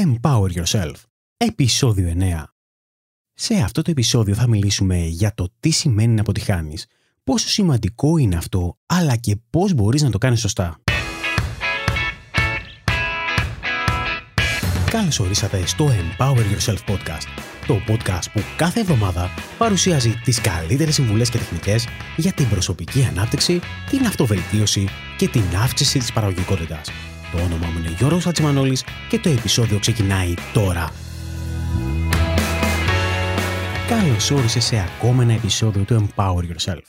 Empower Yourself, επεισόδιο 9. Σε αυτό το επεισόδιο θα μιλήσουμε για το τι σημαίνει να αποτυχάνεις, πόσο σημαντικό είναι αυτό, αλλά και πώς μπορείς να το κάνεις σωστά. Καλώς ορίσατε στο Empower Yourself Podcast, το podcast που κάθε εβδομάδα παρουσιάζει τις καλύτερες συμβουλές και τεχνικές για την προσωπική ανάπτυξη, την αυτοβελτίωση και την αύξηση της παραγωγικότητας. Το όνομά μου είναι Γιώργος Ατσιμανόλης και το επεισόδιο ξεκινάει τώρα. Καλώς όρισες σε ακόμα ένα επεισόδιο του Empower Yourself.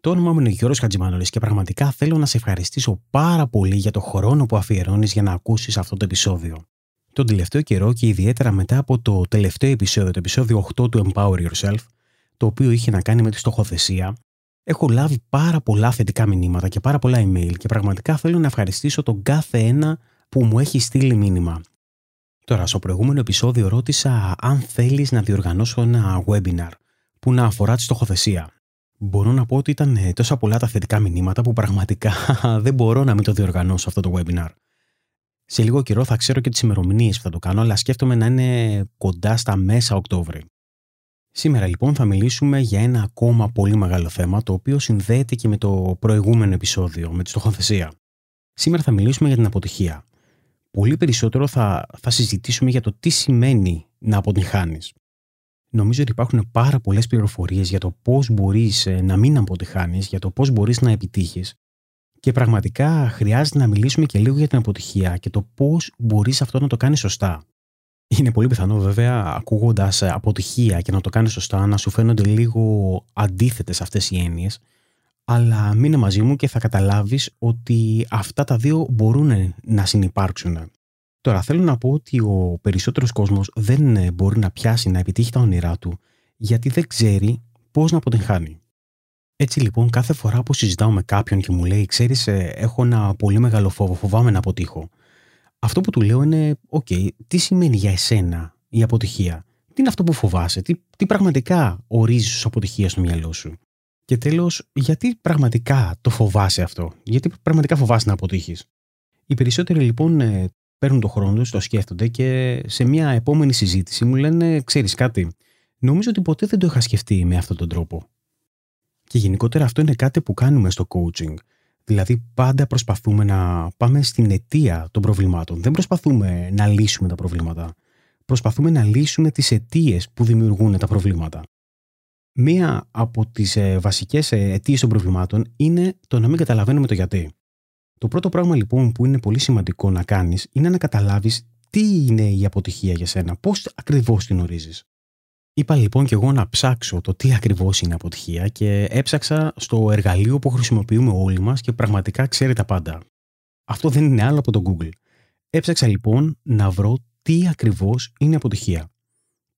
Το όνομά μου είναι Γιώργος Χατζημανόλης και πραγματικά θέλω να σε ευχαριστήσω πάρα πολύ για το χρόνο που αφιερώνεις για να ακούσεις αυτό το επεισόδιο. Τον τελευταίο καιρό και ιδιαίτερα μετά από το τελευταίο επεισόδιο, το επεισόδιο 8 του Empower Yourself, το οποίο είχε να κάνει με τη στοχοθεσία, έχω λάβει πάρα πολλά θετικά μηνύματα και πάρα πολλά email και πραγματικά θέλω να ευχαριστήσω τον κάθε ένα που μου έχει στείλει μήνυμα. Τώρα, στο προηγούμενο επεισόδιο ρώτησα αν θέλεις να διοργανώσω ένα webinar που να αφορά τη στοχοθεσία. Μπορώ να πω ότι ήταν ε, τόσα πολλά τα θετικά μηνύματα που πραγματικά δεν μπορώ να μην το διοργανώσω αυτό το webinar. Σε λίγο καιρό θα ξέρω και τις ημερομηνίες που θα το κάνω, αλλά σκέφτομαι να είναι κοντά στα μέσα Οκτώβρη. Σήμερα λοιπόν θα μιλήσουμε για ένα ακόμα πολύ μεγάλο θέμα το οποίο συνδέεται και με το προηγούμενο επεισόδιο, με τη στοχοθεσία. Σήμερα θα μιλήσουμε για την αποτυχία. Πολύ περισσότερο θα, θα συζητήσουμε για το τι σημαίνει να αποτυχάνεις. Νομίζω ότι υπάρχουν πάρα πολλές πληροφορίες για το πώς μπορείς ε, να μην αποτυχάνεις, για το πώς μπορείς να επιτύχεις και πραγματικά χρειάζεται να μιλήσουμε και λίγο για την αποτυχία και το πώς μπορείς αυτό να το κάνεις σωστά. Είναι πολύ πιθανό βέβαια ακούγοντας αποτυχία και να το κάνεις σωστά να σου φαίνονται λίγο αντίθετες αυτές οι έννοιες. Αλλά μείνε μαζί μου και θα καταλάβεις ότι αυτά τα δύο μπορούν να συνεπάρξουν. Τώρα θέλω να πω ότι ο περισσότερος κόσμος δεν μπορεί να πιάσει να επιτύχει τα όνειρά του γιατί δεν ξέρει πώς να αποτυγχάνει. Έτσι λοιπόν κάθε φορά που συζητάω με κάποιον και μου λέει ξέρεις, ε, έχω ένα πολύ μεγάλο φόβο, φοβάμαι να αποτύχω αυτό που του λέω είναι, οκ, τι σημαίνει για εσένα η αποτυχία; Τι είναι αυτό που φοβάσαι, τι, τι πραγματικά ορίζεις ως αποτυχία στο μυαλό σου; Και τέλος, γιατί πραγματικά το φοβάσαι αυτό, γιατί πραγματικά φοβάσαι να αποτύχεις; Οι περισσότεροι λοιπόν ε, παίρνουν το χρόνο τους, το σκέφτονται και σε μια επόμενη συζήτηση μου λένε, ξέρεις κάτι, νομίζω ότι ποτέ δεν το είχα σκεφτεί με αυτόν τον τρόπο. Και γενικότερα αυτό είναι κάτι που κάνουμε στο coaching. Δηλαδή πάντα προσπαθούμε να πάμε στην αιτία των προβλημάτων. Δεν προσπαθούμε να λύσουμε τα προβλήματα. Προσπαθούμε να λύσουμε τις αιτίες που δημιουργούν τα προβλήματα. Μία από τις ε, βασικές ε, αιτίες των προβλημάτων είναι το να μην καταλαβαίνουμε το γιατί. Το πρώτο πράγμα λοιπόν που είναι πολύ σημαντικό να κάνεις είναι να καταλάβεις τι είναι η αποτυχία για σένα, πώς ακριβώς την ορίζεις. Είπα λοιπόν και εγώ να ψάξω το τι ακριβώς είναι αποτυχία και έψαξα στο εργαλείο που χρησιμοποιούμε όλοι μας και πραγματικά ξέρει τα πάντα. Αυτό δεν είναι άλλο από το Google. Έψαξα λοιπόν να βρω τι ακριβώς είναι αποτυχία.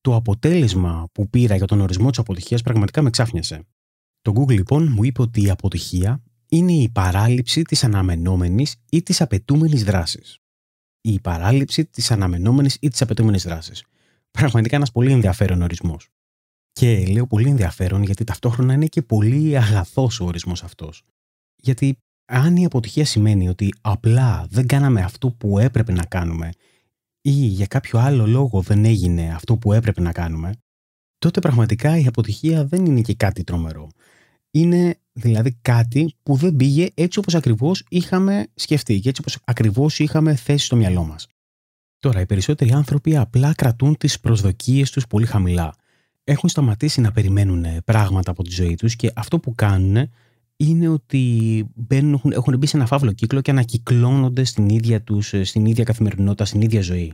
Το αποτέλεσμα που πήρα για τον ορισμό της αποτυχίας πραγματικά με ξάφνιασε. Το Google λοιπόν μου είπε ότι η αποτυχία είναι η παράληψη της αναμενόμενης ή της απαιτούμενης δράσης. Η παράληψη της αναμενόμενης ή της απαιτούμενης δράσης πραγματικά ένας πολύ ενδιαφέρον ορισμός. Και λέω πολύ ενδιαφέρον γιατί ταυτόχρονα είναι και πολύ αγαθός ο ορισμός αυτός. Γιατί αν η αποτυχία σημαίνει ότι απλά δεν κάναμε αυτό που έπρεπε να κάνουμε ή για κάποιο άλλο λόγο δεν έγινε αυτό που έπρεπε να κάνουμε, τότε πραγματικά η αποτυχία δεν είναι και κάτι τρομερό. Είναι δηλαδή κάτι που δεν πήγε έτσι όπως ακριβώς είχαμε σκεφτεί και έτσι όπως ακριβώς είχαμε θέσει στο μυαλό μας. Τώρα, οι περισσότεροι άνθρωποι απλά κρατούν τις προσδοκίες τους πολύ χαμηλά. Έχουν σταματήσει να περιμένουν πράγματα από τη ζωή τους και αυτό που κάνουν είναι ότι μπαίνουν, έχουν, έχουν μπει σε ένα φαύλο κύκλο και ανακυκλώνονται στην ίδια τους, στην ίδια καθημερινότητα, στην ίδια ζωή.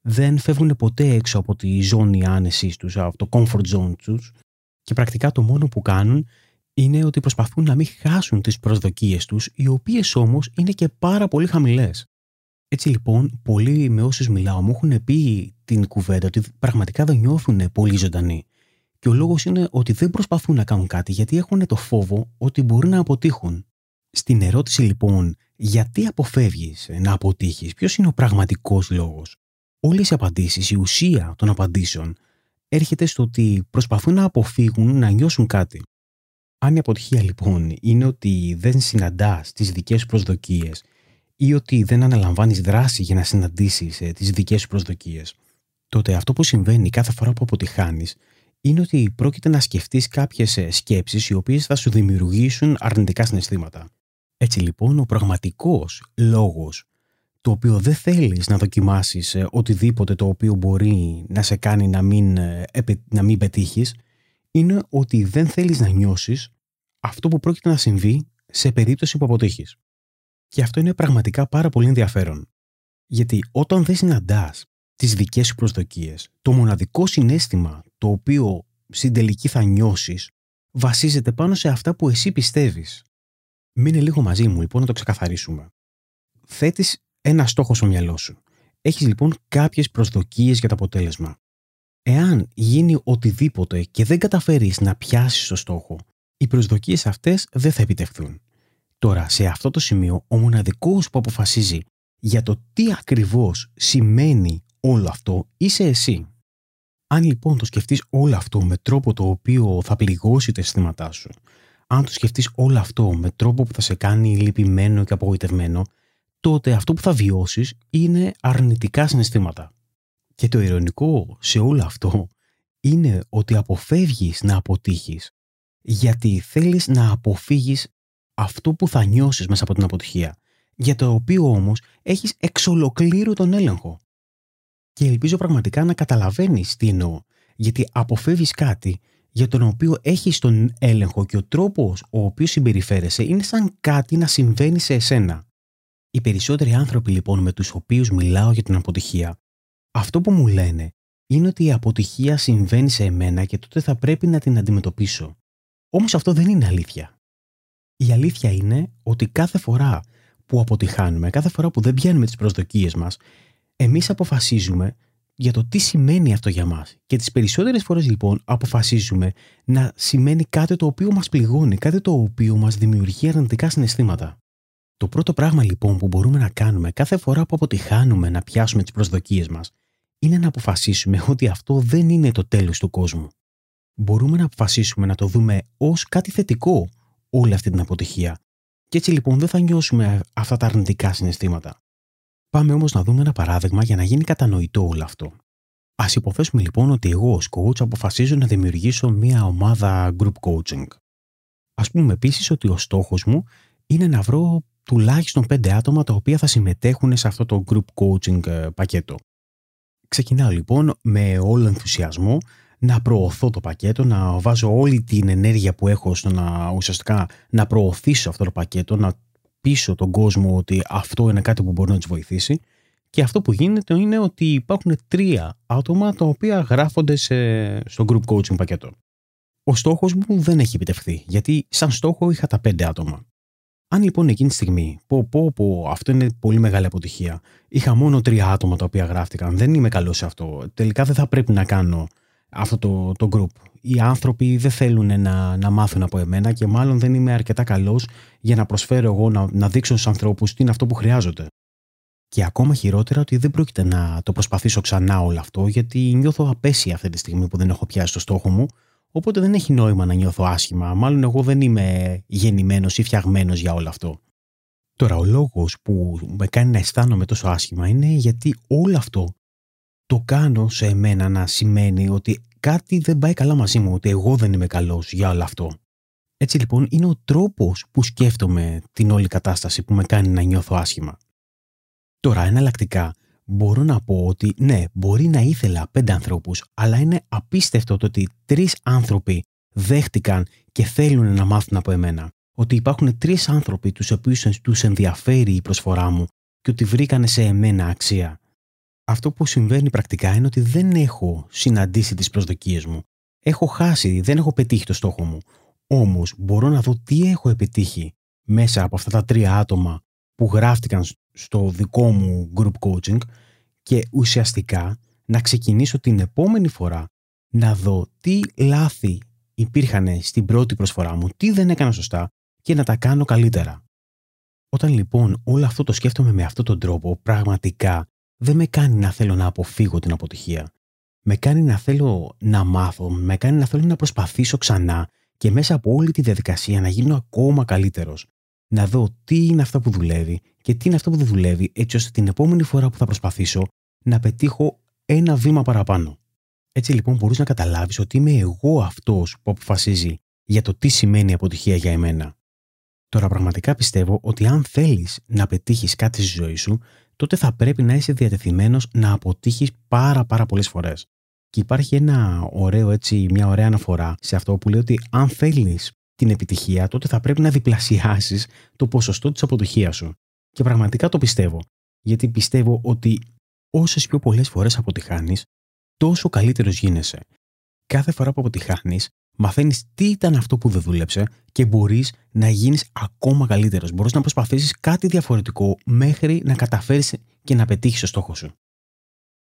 Δεν φεύγουν ποτέ έξω από τη ζώνη άνεσης τους, από το comfort zone τους και πρακτικά το μόνο που κάνουν είναι ότι προσπαθούν να μην χάσουν τις προσδοκίες τους, οι οποίες όμως είναι και πάρα πολύ χαμηλές. Έτσι λοιπόν, πολλοί με όσου μιλάω μου έχουν πει την κουβέντα ότι πραγματικά δεν νιώθουν πολύ ζωντανοί. Και ο λόγος είναι ότι δεν προσπαθούν να κάνουν κάτι γιατί έχουν το φόβο ότι μπορεί να αποτύχουν. Στην ερώτηση λοιπόν, γιατί αποφεύγεις να αποτύχεις, ποιος είναι ο πραγματικός λόγος, όλες οι απαντήσεις, η ουσία των απαντήσεων έρχεται στο ότι προσπαθούν να αποφύγουν να νιώσουν κάτι. Αν η αποτυχία λοιπόν είναι ότι δεν συναντάς τις δικές προσδοκίες ή ότι δεν αναλαμβάνεις δράση για να συναντήσεις ε, τις δικές σου προσδοκίες, τότε αυτό που συμβαίνει κάθε φορά που αποτυχάνεις είναι ότι πρόκειται να σκεφτείς κάποιες σκέψεις οι οποίες θα σου δημιουργήσουν αρνητικά συναισθήματα. Έτσι λοιπόν, ο πραγματικός λόγος το οποίο δεν θέλεις να δοκιμάσεις ε, οτιδήποτε το οποίο μπορεί να σε κάνει να μην, ε, να μην πετύχεις είναι ότι δεν θέλεις να νιώσεις αυτό που πρόκειται να συμβεί σε περίπτωση που αποτύχεις. Και αυτό είναι πραγματικά πάρα πολύ ενδιαφέρον. Γιατί όταν δεν συναντάς τις δικές σου προσδοκίες, το μοναδικό συνέστημα το οποίο στην τελική θα νιώσεις βασίζεται πάνω σε αυτά που εσύ πιστεύεις. Μείνε λίγο μαζί μου λοιπόν να το ξεκαθαρίσουμε. Θέτεις ένα στόχο στο μυαλό σου. Έχεις λοιπόν κάποιες προσδοκίες για το αποτέλεσμα. Εάν γίνει οτιδήποτε και δεν καταφέρεις να πιάσεις το στόχο, οι προσδοκίες αυτές δεν θα επιτευχθούν. Τώρα, σε αυτό το σημείο, ο μοναδικός που αποφασίζει για το τι ακριβώς σημαίνει όλο αυτό είσαι εσύ. Αν λοιπόν το σκεφτείς όλο αυτό με τρόπο το οποίο θα πληγώσει τα αισθήματά σου, αν το σκεφτείς όλο αυτό με τρόπο που θα σε κάνει λυπημένο και απογοητευμένο, τότε αυτό που θα βιώσεις είναι αρνητικά συναισθήματα. Και το ειρωνικό σε όλο αυτό είναι ότι αποφεύγεις να αποτύχεις γιατί θέλεις να αποφύγεις αυτό που θα νιώσεις μέσα από την αποτυχία για το οποίο όμως έχεις εξ ολοκλήρου τον έλεγχο. Και ελπίζω πραγματικά να καταλαβαίνεις τι εννοώ γιατί αποφεύγεις κάτι για τον οποίο έχεις τον έλεγχο και ο τρόπος ο οποίος συμπεριφέρεσαι είναι σαν κάτι να συμβαίνει σε εσένα. Οι περισσότεροι άνθρωποι λοιπόν με τους οποίους μιλάω για την αποτυχία, αυτό που μου λένε είναι ότι η αποτυχία συμβαίνει σε εμένα και τότε θα πρέπει να την αντιμετωπίσω. Όμως αυτό δεν είναι αλήθεια. Η αλήθεια είναι ότι κάθε φορά που αποτυχάνουμε, κάθε φορά που δεν πιάνουμε τις προσδοκίες μας, εμείς αποφασίζουμε για το τι σημαίνει αυτό για μας. Και τις περισσότερες φορές λοιπόν αποφασίζουμε να σημαίνει κάτι το οποίο μας πληγώνει, κάτι το οποίο μας δημιουργεί αρνητικά συναισθήματα. Το πρώτο πράγμα λοιπόν που μπορούμε να κάνουμε κάθε φορά που αποτυχάνουμε να πιάσουμε τις προσδοκίες μας είναι να αποφασίσουμε ότι αυτό δεν είναι το τέλος του κόσμου. Μπορούμε να αποφασίσουμε να το δούμε ως κάτι θετικό όλη αυτή την αποτυχία και έτσι λοιπόν δεν θα νιώσουμε αυτά τα αρνητικά συναισθήματα. Πάμε όμως να δούμε ένα παράδειγμα για να γίνει κατανοητό όλο αυτό. Α υποθέσουμε λοιπόν ότι εγώ ως coach αποφασίζω να δημιουργήσω μια ομάδα group coaching. Α πούμε επίσης ότι ο στόχος μου είναι να βρω τουλάχιστον πέντε άτομα τα οποία θα συμμετέχουν σε αυτό το group coaching ε, πακέτο. Ξεκινάω λοιπόν με όλο ενθουσιασμό να προωθώ το πακέτο, να βάζω όλη την ενέργεια που έχω στο να ουσιαστικά να προωθήσω αυτό το πακέτο, να πείσω τον κόσμο ότι αυτό είναι κάτι που μπορεί να τους βοηθήσει. Και αυτό που γίνεται είναι ότι υπάρχουν τρία άτομα τα οποία γράφονται σε, στο group coaching πακέτο. Ο στόχος μου δεν έχει επιτευχθεί, γιατί σαν στόχο είχα τα πέντε άτομα. Αν λοιπόν εκείνη τη στιγμή πω, πω, πω, αυτό είναι πολύ μεγάλη αποτυχία, είχα μόνο τρία άτομα τα οποία γράφτηκαν, δεν είμαι καλός σε αυτό, τελικά δεν θα πρέπει να κάνω αυτό το, το group. Οι άνθρωποι δεν θέλουν να, να μάθουν από εμένα και μάλλον δεν είμαι αρκετά καλός για να προσφέρω εγώ να, να δείξω στους ανθρώπους τι είναι αυτό που χρειάζονται. Και ακόμα χειρότερα ότι δεν πρόκειται να το προσπαθήσω ξανά όλο αυτό, γιατί νιώθω απέσια αυτή τη στιγμή που δεν έχω πιάσει το στόχο μου Οπότε δεν έχει νόημα να νιώθω άσχημα. Μάλλον εγώ δεν είμαι γεννημένος ή φτιαγμένος για όλο αυτό. Τώρα, ο λόγος που με κάνει να αισθάνομαι τόσο άσχημα είναι γιατί όλο αυτό το κάνω σε εμένα να σημαίνει ότι κάτι δεν πάει καλά μαζί μου, ότι εγώ δεν είμαι καλός για όλο αυτό. Έτσι λοιπόν είναι ο τρόπος που σκέφτομαι την όλη κατάσταση που με κάνει να νιώθω άσχημα. Τώρα, εναλλακτικά, μπορώ να πω ότι ναι, μπορεί να ήθελα πέντε ανθρώπους, αλλά είναι απίστευτο το ότι τρεις άνθρωποι δέχτηκαν και θέλουν να μάθουν από εμένα. Ότι υπάρχουν τρεις άνθρωποι τους οποίους τους ενδιαφέρει η προσφορά μου και ότι βρήκανε σε εμένα αξία. Αυτό που συμβαίνει πρακτικά είναι ότι δεν έχω συναντήσει τις προσδοκίες μου. Έχω χάσει, δεν έχω πετύχει το στόχο μου. Όμως μπορώ να δω τι έχω επιτύχει μέσα από αυτά τα τρία άτομα που γράφτηκαν στο δικό μου group coaching και ουσιαστικά να ξεκινήσω την επόμενη φορά να δω τι λάθη υπήρχαν στην πρώτη προσφορά μου, τι δεν έκανα σωστά και να τα κάνω καλύτερα. Όταν λοιπόν όλο αυτό το σκέφτομαι με αυτόν τον τρόπο, πραγματικά δεν με κάνει να θέλω να αποφύγω την αποτυχία. Με κάνει να θέλω να μάθω, με κάνει να θέλω να προσπαθήσω ξανά και μέσα από όλη τη διαδικασία να γίνω ακόμα καλύτερος. να δω τι είναι αυτό που δουλεύει και τι είναι αυτό που δεν δουλεύει, έτσι ώστε την επόμενη φορά που θα προσπαθήσω να πετύχω ένα βήμα παραπάνω. Έτσι λοιπόν μπορείς να καταλάβεις ότι είμαι εγώ αυτός που αποφασίζει για το τι σημαίνει αποτυχία για εμένα. Τώρα πραγματικά πιστεύω ότι αν θέλεις να πετύχεις κάτι στη ζωή σου, τότε θα πρέπει να είσαι διατεθειμένος να αποτύχεις πάρα πάρα πολλές φορές. Και υπάρχει ένα ωραίο έτσι, μια ωραία αναφορά σε αυτό που λέει ότι αν θέλεις την επιτυχία, τότε θα πρέπει να διπλασιάσεις το ποσοστό της αποτυχίας σου. Και πραγματικά το πιστεύω. Γιατί πιστεύω ότι όσες πιο πολλές φορές αποτυχάνεις, τόσο καλύτερος γίνεσαι. Κάθε φορά που αποτυχάνεις, μαθαίνεις τι ήταν αυτό που δεν δούλεψε και μπορείς να γίνεις ακόμα καλύτερος. Μπορείς να προσπαθήσεις κάτι διαφορετικό μέχρι να καταφέρεις και να πετύχεις το στόχο σου.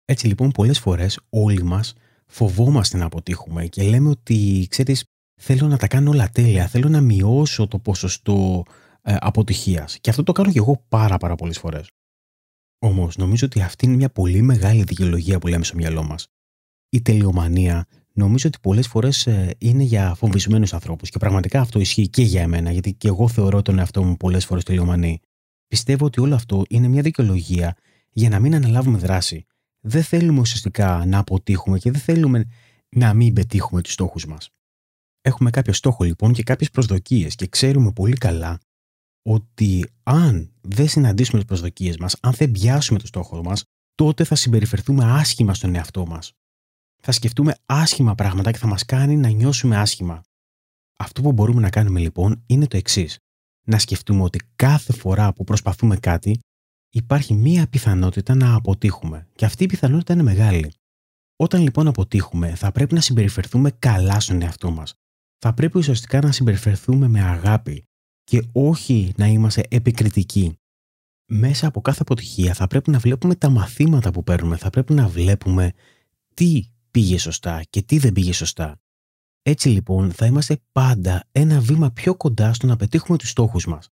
Έτσι λοιπόν, πολλές φορές όλοι μας φοβόμαστε να αποτύχουμε και λέμε ότι, ξέρεις, θέλω να τα κάνω όλα τέλεια, θέλω να μειώσω το ποσοστό ε, αποτυχίας. Και αυτό το κάνω και εγώ πάρα, πάρα πολλές φορές. Όμως, νομίζω ότι αυτή είναι μια πολύ μεγάλη δικαιολογία που λέμε στο μυαλό μας. Η τελειομανία νομίζω ότι πολλές φορές ε, είναι για φοβισμένους ανθρώπους. Και πραγματικά αυτό ισχύει και για εμένα, γιατί και εγώ θεωρώ τον εαυτό μου πολλές φορές τελειομανή. Πιστεύω ότι όλο αυτό είναι μια δικαιολογία για να μην αναλάβουμε δράση. Δεν θέλουμε ουσιαστικά να αποτύχουμε και δεν θέλουμε να μην πετύχουμε τους στόχους μας. Έχουμε κάποιο στόχο λοιπόν και κάποιες προσδοκίες και ξέρουμε πολύ καλά ότι αν δεν συναντήσουμε τις προσδοκίες μας, αν δεν πιάσουμε το στόχο μας, τότε θα συμπεριφερθούμε άσχημα στον εαυτό μας θα σκεφτούμε άσχημα πράγματα και θα μας κάνει να νιώσουμε άσχημα. Αυτό που μπορούμε να κάνουμε λοιπόν είναι το εξής. Να σκεφτούμε ότι κάθε φορά που προσπαθούμε κάτι υπάρχει μία πιθανότητα να αποτύχουμε και αυτή η πιθανότητα είναι μεγάλη. Όταν λοιπόν αποτύχουμε θα πρέπει να συμπεριφερθούμε καλά στον εαυτό μας. Θα πρέπει ουσιαστικά να συμπεριφερθούμε με αγάπη και όχι να είμαστε επικριτικοί. Μέσα από κάθε αποτυχία θα πρέπει να βλέπουμε τα μαθήματα που παίρνουμε, θα πρέπει να βλέπουμε τι πήγε σωστά και τι δεν πήγε σωστά. Έτσι λοιπόν θα είμαστε πάντα ένα βήμα πιο κοντά στο να πετύχουμε τους στόχους μας.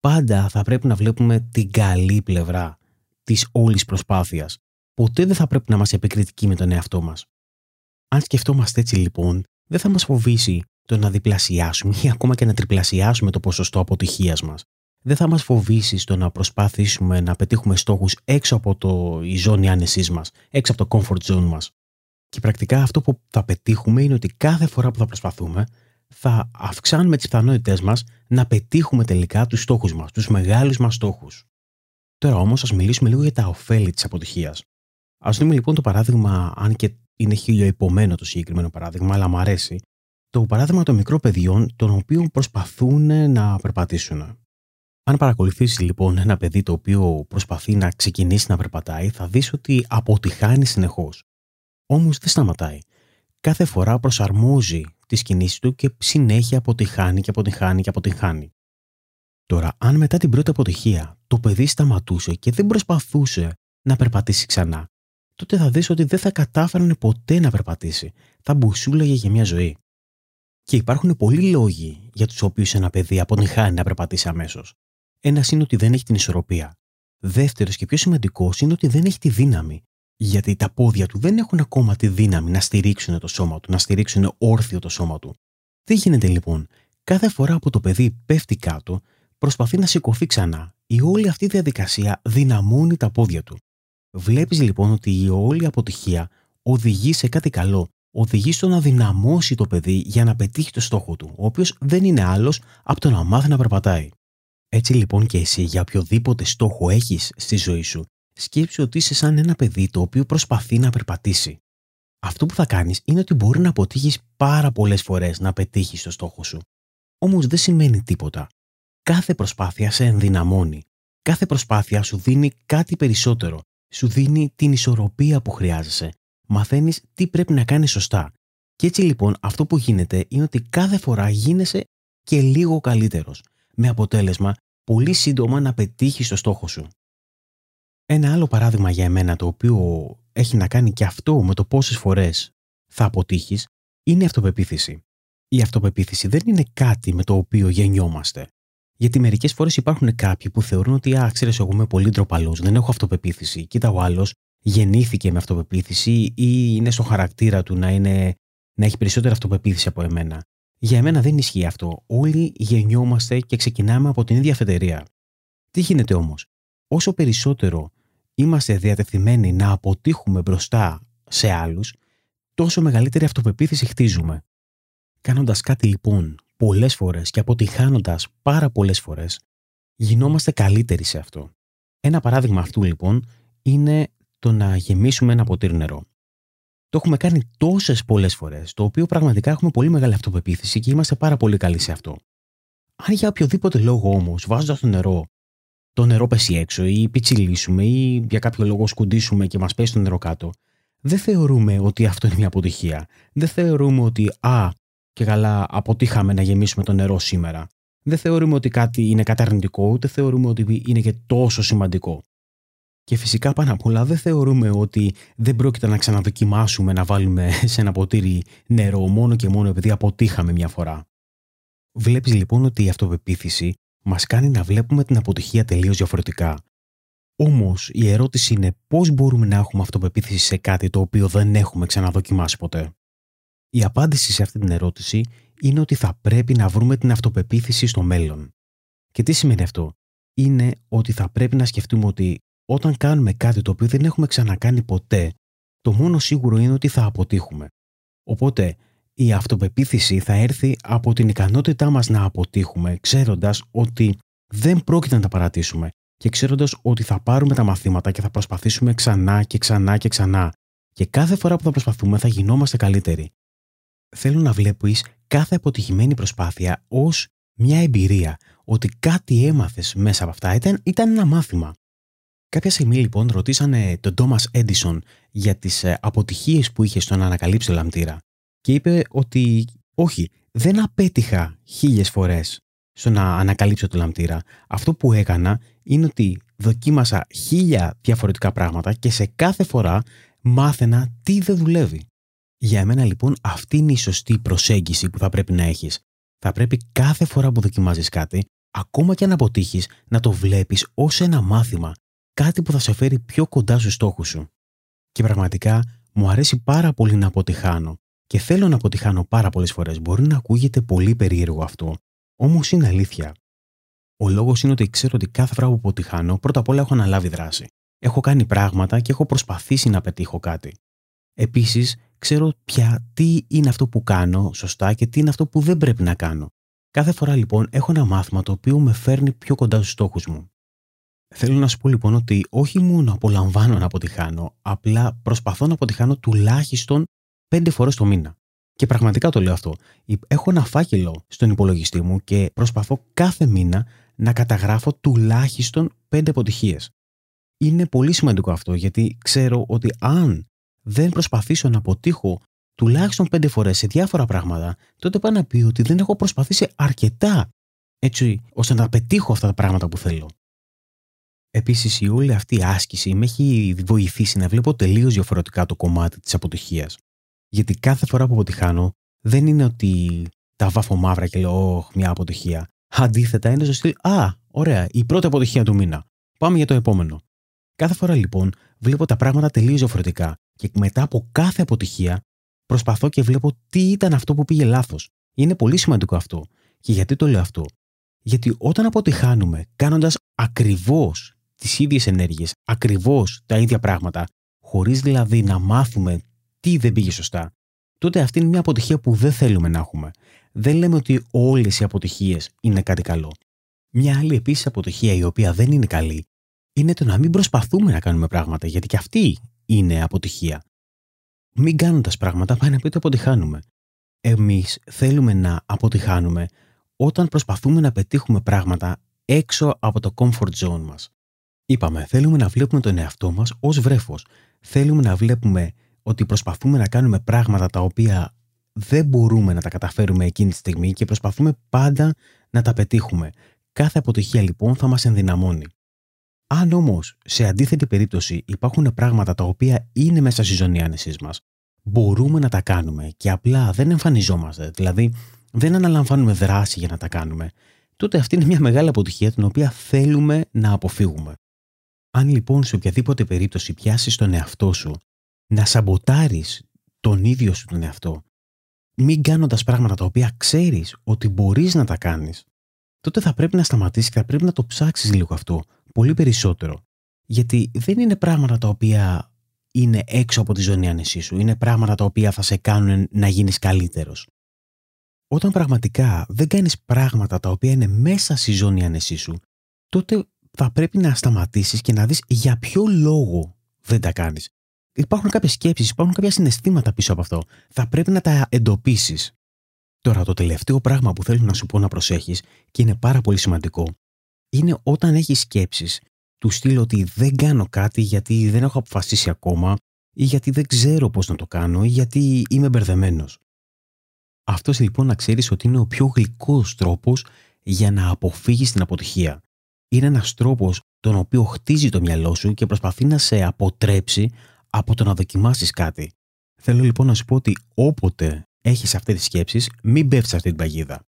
Πάντα θα πρέπει να βλέπουμε την καλή πλευρά της όλης προσπάθειας. Ποτέ δεν θα πρέπει να είμαστε επικριτικοί με τον εαυτό μας. Αν σκεφτόμαστε έτσι λοιπόν, δεν θα μας φοβήσει το να διπλασιάσουμε ή ακόμα και να τριπλασιάσουμε το ποσοστό αποτυχίας μας. Δεν θα μας φοβήσει στο να προσπαθήσουμε να πετύχουμε στόχους έξω από το, η ζώνη άνεσής μας, έξω από το comfort zone μας. Και πρακτικά αυτό που θα πετύχουμε είναι ότι κάθε φορά που θα προσπαθούμε θα αυξάνουμε τις πιθανότητές μας να πετύχουμε τελικά τους στόχους μας, τους μεγάλους μας στόχους. Τώρα όμως ας μιλήσουμε λίγο για τα ωφέλη της αποτυχίας. Ας δούμε λοιπόν το παράδειγμα, αν και είναι χιλιοϊπωμένο το συγκεκριμένο παράδειγμα, αλλά μου αρέσει, το παράδειγμα των μικρών παιδιών των οποίων προσπαθούν να περπατήσουν. Αν παρακολουθήσεις λοιπόν ένα παιδί το οποίο προσπαθεί να ξεκινήσει να περπατάει, θα δεις ότι αποτυχάνει συνεχώς. Όμως δεν σταματάει. Κάθε φορά προσαρμόζει τις κινήσεις του και συνέχεια αποτυχάνει και αποτυχάνει και αποτυχάνει. Τώρα, αν μετά την πρώτη αποτυχία το παιδί σταματούσε και δεν προσπαθούσε να περπατήσει ξανά, τότε θα δεις ότι δεν θα κατάφερνε ποτέ να περπατήσει. Θα μπουσούλαγε για μια ζωή. Και υπάρχουν πολλοί λόγοι για τους οποίους ένα παιδί αποτυχάνει να περπατήσει αμέσως. Ένας είναι ότι δεν έχει την ισορροπία. Δεύτερος και πιο σημαντικός είναι ότι δεν έχει τη δύναμη γιατί τα πόδια του δεν έχουν ακόμα τη δύναμη να στηρίξουν το σώμα του, να στηρίξουν όρθιο το σώμα του. Τι γίνεται λοιπόν, κάθε φορά που το παιδί πέφτει κάτω, προσπαθεί να σηκωθεί ξανά. Η όλη αυτή διαδικασία δυναμώνει τα πόδια του. Βλέπεις λοιπόν ότι η όλη αποτυχία οδηγεί σε κάτι καλό. Οδηγεί στο να δυναμώσει το παιδί για να πετύχει το στόχο του, ο οποίος δεν είναι άλλος από το να μάθει να περπατάει. Έτσι λοιπόν και εσύ για οποιοδήποτε στόχο έχεις στη ζωή σου, σκέψου ότι είσαι σαν ένα παιδί το οποίο προσπαθεί να περπατήσει. Αυτό που θα κάνεις είναι ότι μπορεί να αποτύχεις πάρα πολλές φορές να πετύχεις το στόχο σου. Όμως δεν σημαίνει τίποτα. Κάθε προσπάθεια σε ενδυναμώνει. Κάθε προσπάθεια σου δίνει κάτι περισσότερο. Σου δίνει την ισορροπία που χρειάζεσαι. Μαθαίνεις τι πρέπει να κάνεις σωστά. Και έτσι λοιπόν αυτό που γίνεται είναι ότι κάθε φορά γίνεσαι και λίγο καλύτερος. Με αποτέλεσμα πολύ σύντομα να πετύχεις το στόχο σου. Ένα άλλο παράδειγμα για εμένα το οποίο έχει να κάνει και αυτό με το πόσες φορές θα αποτύχεις είναι η αυτοπεποίθηση. Η αυτοπεποίθηση δεν είναι κάτι με το οποίο γεννιόμαστε. Γιατί μερικές φορές υπάρχουν κάποιοι που θεωρούν ότι, α, ξέρεις, εγώ είμαι πολύ ντροπαλός, δεν έχω αυτοπεποίθηση. Κοίτα, ο άλλος γεννήθηκε με αυτοπεποίθηση ή είναι στο χαρακτήρα του να, είναι, να έχει περισσότερη αυτοπεποίθηση από εμένα. Για εμένα δεν ισχύει αυτό. Όλοι γεννιόμαστε και ξεκινάμε από την ίδια αφετηρία. Τι γίνεται όμως, όσο περισσότερο είμαστε διατεθειμένοι να αποτύχουμε μπροστά σε άλλους, τόσο μεγαλύτερη αυτοπεποίθηση χτίζουμε. Κάνοντας κάτι λοιπόν πολλές φορές και αποτυχάνοντα πάρα πολλές φορές, γινόμαστε καλύτεροι σε αυτό. Ένα παράδειγμα αυτού λοιπόν είναι το να γεμίσουμε ένα ποτήρι νερό. Το έχουμε κάνει τόσες πολλές φορές, το οποίο πραγματικά έχουμε πολύ μεγάλη αυτοπεποίθηση και είμαστε πάρα πολύ καλοί σε αυτό. Αν για οποιοδήποτε λόγο όμως, βάζοντας το νερό, το νερό πέσει έξω ή πιτσιλίσουμε ή για κάποιο λόγο σκουντίσουμε και μας πέσει το νερό κάτω, δεν θεωρούμε ότι αυτό είναι μια αποτυχία. Δεν θεωρούμε ότι, α, και καλά, αποτύχαμε να γεμίσουμε το νερό σήμερα. Δεν θεωρούμε ότι κάτι είναι καταρνητικό, ούτε θεωρούμε ότι είναι και τόσο σημαντικό. Και φυσικά πάνω απ' όλα δεν θεωρούμε ότι δεν πρόκειται να ξαναδοκιμάσουμε να βάλουμε σε ένα ποτήρι νερό μόνο και μόνο επειδή αποτύχαμε μια φορά. Βλέπεις λοιπόν ότι η αυτοπεποίθηση μας κάνει να βλέπουμε την αποτυχία τελείως διαφορετικά. Όμως η ερώτηση είναι πώς μπορούμε να έχουμε αυτοπεποίθηση σε κάτι το οποίο δεν έχουμε ξαναδοκιμάσει ποτέ. Η απάντηση σε αυτή την ερώτηση είναι ότι θα πρέπει να βρούμε την αυτοπεποίθηση στο μέλλον. Και τι σημαίνει αυτό; Είναι ότι θα πρέπει να σκεφτούμε ότι όταν κάνουμε κάτι το οποίο δεν έχουμε ξανακάνει ποτέ, το μόνο σίγουρο είναι ότι θα αποτύχουμε. Οπότε, η αυτοπεποίθηση θα έρθει από την ικανότητά μας να αποτύχουμε, ξέροντας ότι δεν πρόκειται να τα παρατήσουμε και ξέροντας ότι θα πάρουμε τα μαθήματα και θα προσπαθήσουμε ξανά και ξανά και ξανά. Και κάθε φορά που θα προσπαθούμε θα γινόμαστε καλύτεροι. Θέλω να βλέπεις κάθε αποτυχημένη προσπάθεια ως μια εμπειρία, ότι κάτι έμαθες μέσα από αυτά ήταν, ήταν ένα μάθημα. Κάποια στιγμή λοιπόν ρωτήσανε τον Τόμας Έντισον για τις ε, αποτυχίες που είχε στο να ανακαλύψει το λαμπτήρα και είπε ότι όχι, δεν απέτυχα χίλιες φορές στο να ανακαλύψω το λαμπτήρα. Αυτό που έκανα είναι ότι δοκίμασα χίλια διαφορετικά πράγματα και σε κάθε φορά μάθαινα τι δεν δουλεύει. Για εμένα λοιπόν αυτή είναι η σωστή προσέγγιση που θα πρέπει να έχεις. Θα πρέπει κάθε φορά που δοκιμάζεις κάτι, ακόμα και αν αποτύχεις, να το βλέπεις ως ένα μάθημα κάτι που θα σε φέρει πιο κοντά στους στόχους σου. Και πραγματικά μου αρέσει πάρα πολύ να αποτυχάνω και θέλω να αποτυχάνω πάρα πολλές φορές. Μπορεί να ακούγεται πολύ περίεργο αυτό, όμως είναι αλήθεια. Ο λόγος είναι ότι ξέρω ότι κάθε φορά που αποτυχάνω, πρώτα απ' όλα έχω αναλάβει δράση. Έχω κάνει πράγματα και έχω προσπαθήσει να πετύχω κάτι. Επίσης, ξέρω πια τι είναι αυτό που κάνω σωστά και τι είναι αυτό που δεν πρέπει να κάνω. Κάθε φορά λοιπόν έχω ένα μάθημα το οποίο με φέρνει πιο κοντά στους στόχους μου. Θέλω να σου πω λοιπόν ότι όχι μόνο απολαμβάνω να αποτυχάνω, απλά προσπαθώ να αποτυχάνω τουλάχιστον πέντε φορές το μήνα. Και πραγματικά το λέω αυτό. Έχω ένα φάκελο στον υπολογιστή μου και προσπαθώ κάθε μήνα να καταγράφω τουλάχιστον πέντε αποτυχίες. Είναι πολύ σημαντικό αυτό γιατί ξέρω ότι αν δεν προσπαθήσω να αποτύχω τουλάχιστον πέντε φορές σε διάφορα πράγματα, τότε πάει να πει ότι δεν έχω προσπαθήσει αρκετά έτσι ώστε να πετύχω αυτά τα πράγματα που θέλω. Επίσης, η όλη αυτή η άσκηση με έχει βοηθήσει να βλέπω τελείως διαφορετικά το κομμάτι της αποτυχίας. Γιατί κάθε φορά που αποτυχάνω, δεν είναι ότι τα βάφω μαύρα και λέω, Ωχ, μια αποτυχία. Αντίθετα, είναι στο στυλ, Α, ωραία, η πρώτη αποτυχία του μήνα. Πάμε για το επόμενο. Κάθε φορά λοιπόν βλέπω τα πράγματα τελείως διαφορετικά και μετά από κάθε αποτυχία προσπαθώ και βλέπω τι ήταν αυτό που πήγε λάθος. Είναι πολύ σημαντικό αυτό. Και γιατί το λέω αυτό; Γιατί όταν αποτυχάνουμε κάνοντας ακριβώς τις ίδιες ενέργειες, ακριβώς τα ίδια πράγματα, χωρίς δηλαδή να μάθουμε τι δεν πήγε σωστά, τότε αυτή είναι μια αποτυχία που δεν θέλουμε να έχουμε. Δεν λέμε ότι όλες οι αποτυχίες είναι κάτι καλό. Μια άλλη επίσης αποτυχία η οποία δεν είναι καλή είναι το να μην προσπαθούμε να κάνουμε πράγματα, γιατί και αυτή είναι αποτυχία. Μην κάνοντας πράγματα πάει να πει ότι αποτυχάνουμε. Εμείς θέλουμε να αποτυχάνουμε όταν προσπαθούμε να πετύχουμε πράγματα έξω από το comfort zone μας. Είπαμε, θέλουμε να βλέπουμε τον εαυτό μας ως βρέφος. Θέλουμε να βλέπουμε ότι προσπαθούμε να κάνουμε πράγματα τα οποία δεν μπορούμε να τα καταφέρουμε εκείνη τη στιγμή και προσπαθούμε πάντα να τα πετύχουμε. Κάθε αποτυχία λοιπόν θα μας ενδυναμώνει. Αν όμως σε αντίθετη περίπτωση υπάρχουν πράγματα τα οποία είναι μέσα στη ζωνή άνεσής μας, μπορούμε να τα κάνουμε και απλά δεν εμφανιζόμαστε, δηλαδή δεν αναλαμβάνουμε δράση για να τα κάνουμε, τότε αυτή είναι μια μεγάλη αποτυχία την οποία θέλουμε να αποφύγουμε. Αν λοιπόν σε οποιαδήποτε περίπτωση πιάσεις τον εαυτό σου να σαμποτάρεις τον ίδιο σου τον εαυτό, μην κάνοντας πράγματα τα οποία ξέρεις ότι μπορείς να τα κάνεις, τότε θα πρέπει να σταματήσεις και θα πρέπει να το ψάξεις λίγο αυτό. Πολύ περισσότερο. Γιατί δεν είναι πράγματα τα οποία είναι έξω από τη ζώνη άνεσής σου. Είναι πράγματα τα οποία θα σε κάνουν να γίνεις καλύτερος. Όταν πραγματικά δεν κάνεις πράγματα τα οποία είναι μέσα στη ζώνη άνεσής σου, τότε θα πρέπει να σταματήσεις και να δεις για ποιο λόγο δεν τα κάνεις. Υπάρχουν κάποιες σκέψεις, υπάρχουν κάποια συναισθήματα πίσω από αυτό. Θα πρέπει να τα εντοπίσεις. Τώρα, το τελευταίο πράγμα που θέλω να σου πω να προσέχεις και είναι πάρα πολύ σημαντικό, είναι όταν έχεις σκέψεις του στείλω ότι δεν κάνω κάτι γιατί δεν έχω αποφασίσει ακόμα ή γιατί δεν ξέρω πώς να το κάνω ή γιατί είμαι μπερδεμένος. Αυτός λοιπόν να ξέρεις ότι είναι ο πιο γλυκός τρόπος για να αποφύγεις την αποτυχία. Είναι ένας τρόπος τον οποίο χτίζει το μυαλό σου και προσπαθεί να σε αποτρέψει από το να δοκιμάσεις κάτι. Θέλω λοιπόν να σου πω ότι όποτε έχεις αυτές τις σκέψεις, μην πέφτεις αυτή την παγίδα.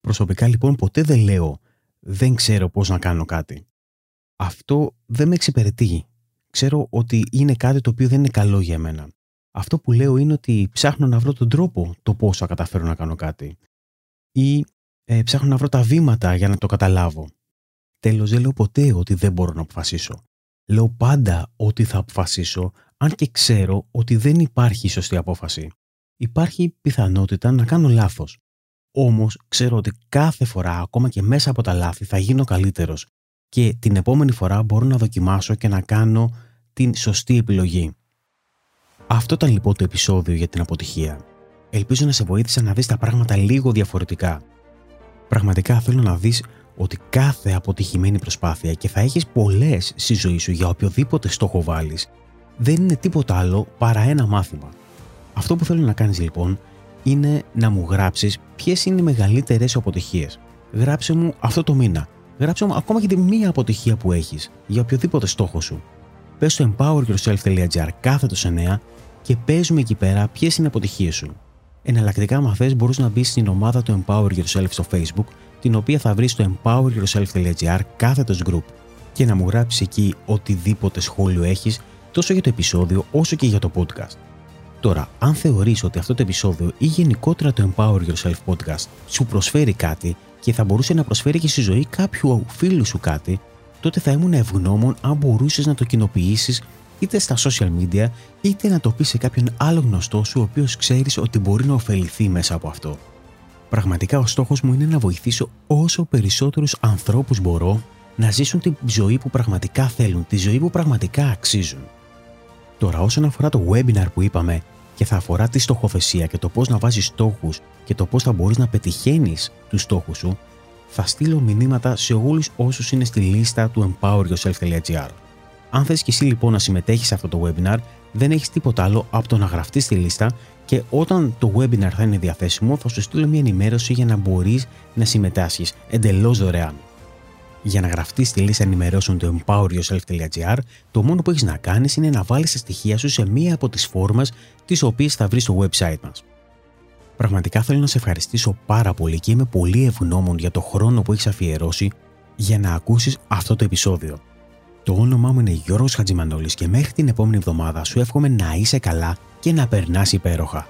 Προσωπικά λοιπόν ποτέ δεν λέω δεν ξέρω πώς να κάνω κάτι αυτό δεν με εξυπηρετεί. Ξέρω ότι είναι κάτι το οποίο δεν είναι καλό για μένα. Αυτό που λέω είναι ότι ψάχνω να βρω τον τρόπο το πώς θα καταφέρω να κάνω κάτι. Ή ε, ψάχνω να βρω τα βήματα για να το καταλάβω. Τέλος, δεν λέω ποτέ ότι δεν μπορώ να αποφασίσω. Λέω πάντα ότι θα αποφασίσω, αν και ξέρω ότι δεν υπάρχει σωστή απόφαση. Υπάρχει πιθανότητα να κάνω λάθος. Όμως ξέρω ότι κάθε φορά, ακόμα και μέσα από τα λάθη, θα γίνω καλύτερος και την επόμενη φορά μπορώ να δοκιμάσω και να κάνω την σωστή επιλογή. Αυτό ήταν λοιπόν το επεισόδιο για την αποτυχία. Ελπίζω να σε βοήθησα να δεις τα πράγματα λίγο διαφορετικά. Πραγματικά θέλω να δεις ότι κάθε αποτυχημένη προσπάθεια και θα έχεις πολλές στη ζωή σου για οποιοδήποτε στόχο βάλεις, δεν είναι τίποτα άλλο παρά ένα μάθημα. Αυτό που θέλω να κάνεις λοιπόν είναι να μου γράψεις ποιες είναι οι μεγαλύτερες αποτυχίες. Γράψε μου αυτό το μήνα Γράψε μου ακόμα και τη μία αποτυχία που έχεις για οποιοδήποτε στόχο σου. Πες στο empoweryourself.gr κάθετος 9 και πες μου εκεί πέρα ποιες είναι οι αποτυχίες σου. Εναλλακτικά, αν θες, μπορείς να μπεις στην ομάδα του Empower Yourself στο Facebook, την οποία θα βρεις στο empoweryourself.gr κάθετος group και να μου γράψεις εκεί οτιδήποτε σχόλιο έχεις τόσο για το επεισόδιο όσο και για το podcast. Τώρα, αν θεωρείς ότι αυτό το επεισόδιο ή γενικότερα το Empower Yourself podcast σου προσφέρει κάτι και θα μπορούσε να προσφέρει και στη ζωή κάποιου φίλου σου κάτι, τότε θα ήμουν ευγνώμων αν μπορούσες να το κοινοποιήσεις είτε στα social media, είτε να το πεις σε κάποιον άλλο γνωστό σου, ο οποίος ξέρεις ότι μπορεί να ωφεληθεί μέσα από αυτό. Πραγματικά ο στόχος μου είναι να βοηθήσω όσο περισσότερους ανθρώπους μπορώ να ζήσουν τη ζωή που πραγματικά θέλουν, τη ζωή που πραγματικά αξίζουν. Τώρα, όσον αφορά το webinar που είπαμε και θα αφορά τη στοχοθεσία και το πώς να βάζεις στόχους και το πώς θα μπορείς να πετυχαίνεις τους στόχους σου, θα στείλω μηνύματα σε όλους όσους είναι στη λίστα του empoweryourself.gr. Αν θες και εσύ λοιπόν να συμμετέχεις σε αυτό το webinar, δεν έχεις τίποτα άλλο από το να γραφτείς στη λίστα και όταν το webinar θα είναι διαθέσιμο, θα σου στείλω μια ενημέρωση για να μπορείς να συμμετάσχεις εντελώς δωρεάν. Για να γραφτείς στη λίστα ενημερώσεων του empoweryourself.gr, το μόνο που έχεις να κάνεις είναι να βάλεις τα στοιχεία σου σε μία από τις φόρμες τις οποίες θα βρεις στο website μας. Πραγματικά θέλω να σε ευχαριστήσω πάρα πολύ και είμαι πολύ ευγνώμων για το χρόνο που έχεις αφιερώσει για να ακούσεις αυτό το επεισόδιο. Το όνομά μου είναι Γιώργος Χατζημανόλης και μέχρι την επόμενη εβδομάδα σου εύχομαι να είσαι καλά και να περνάς υπέροχα.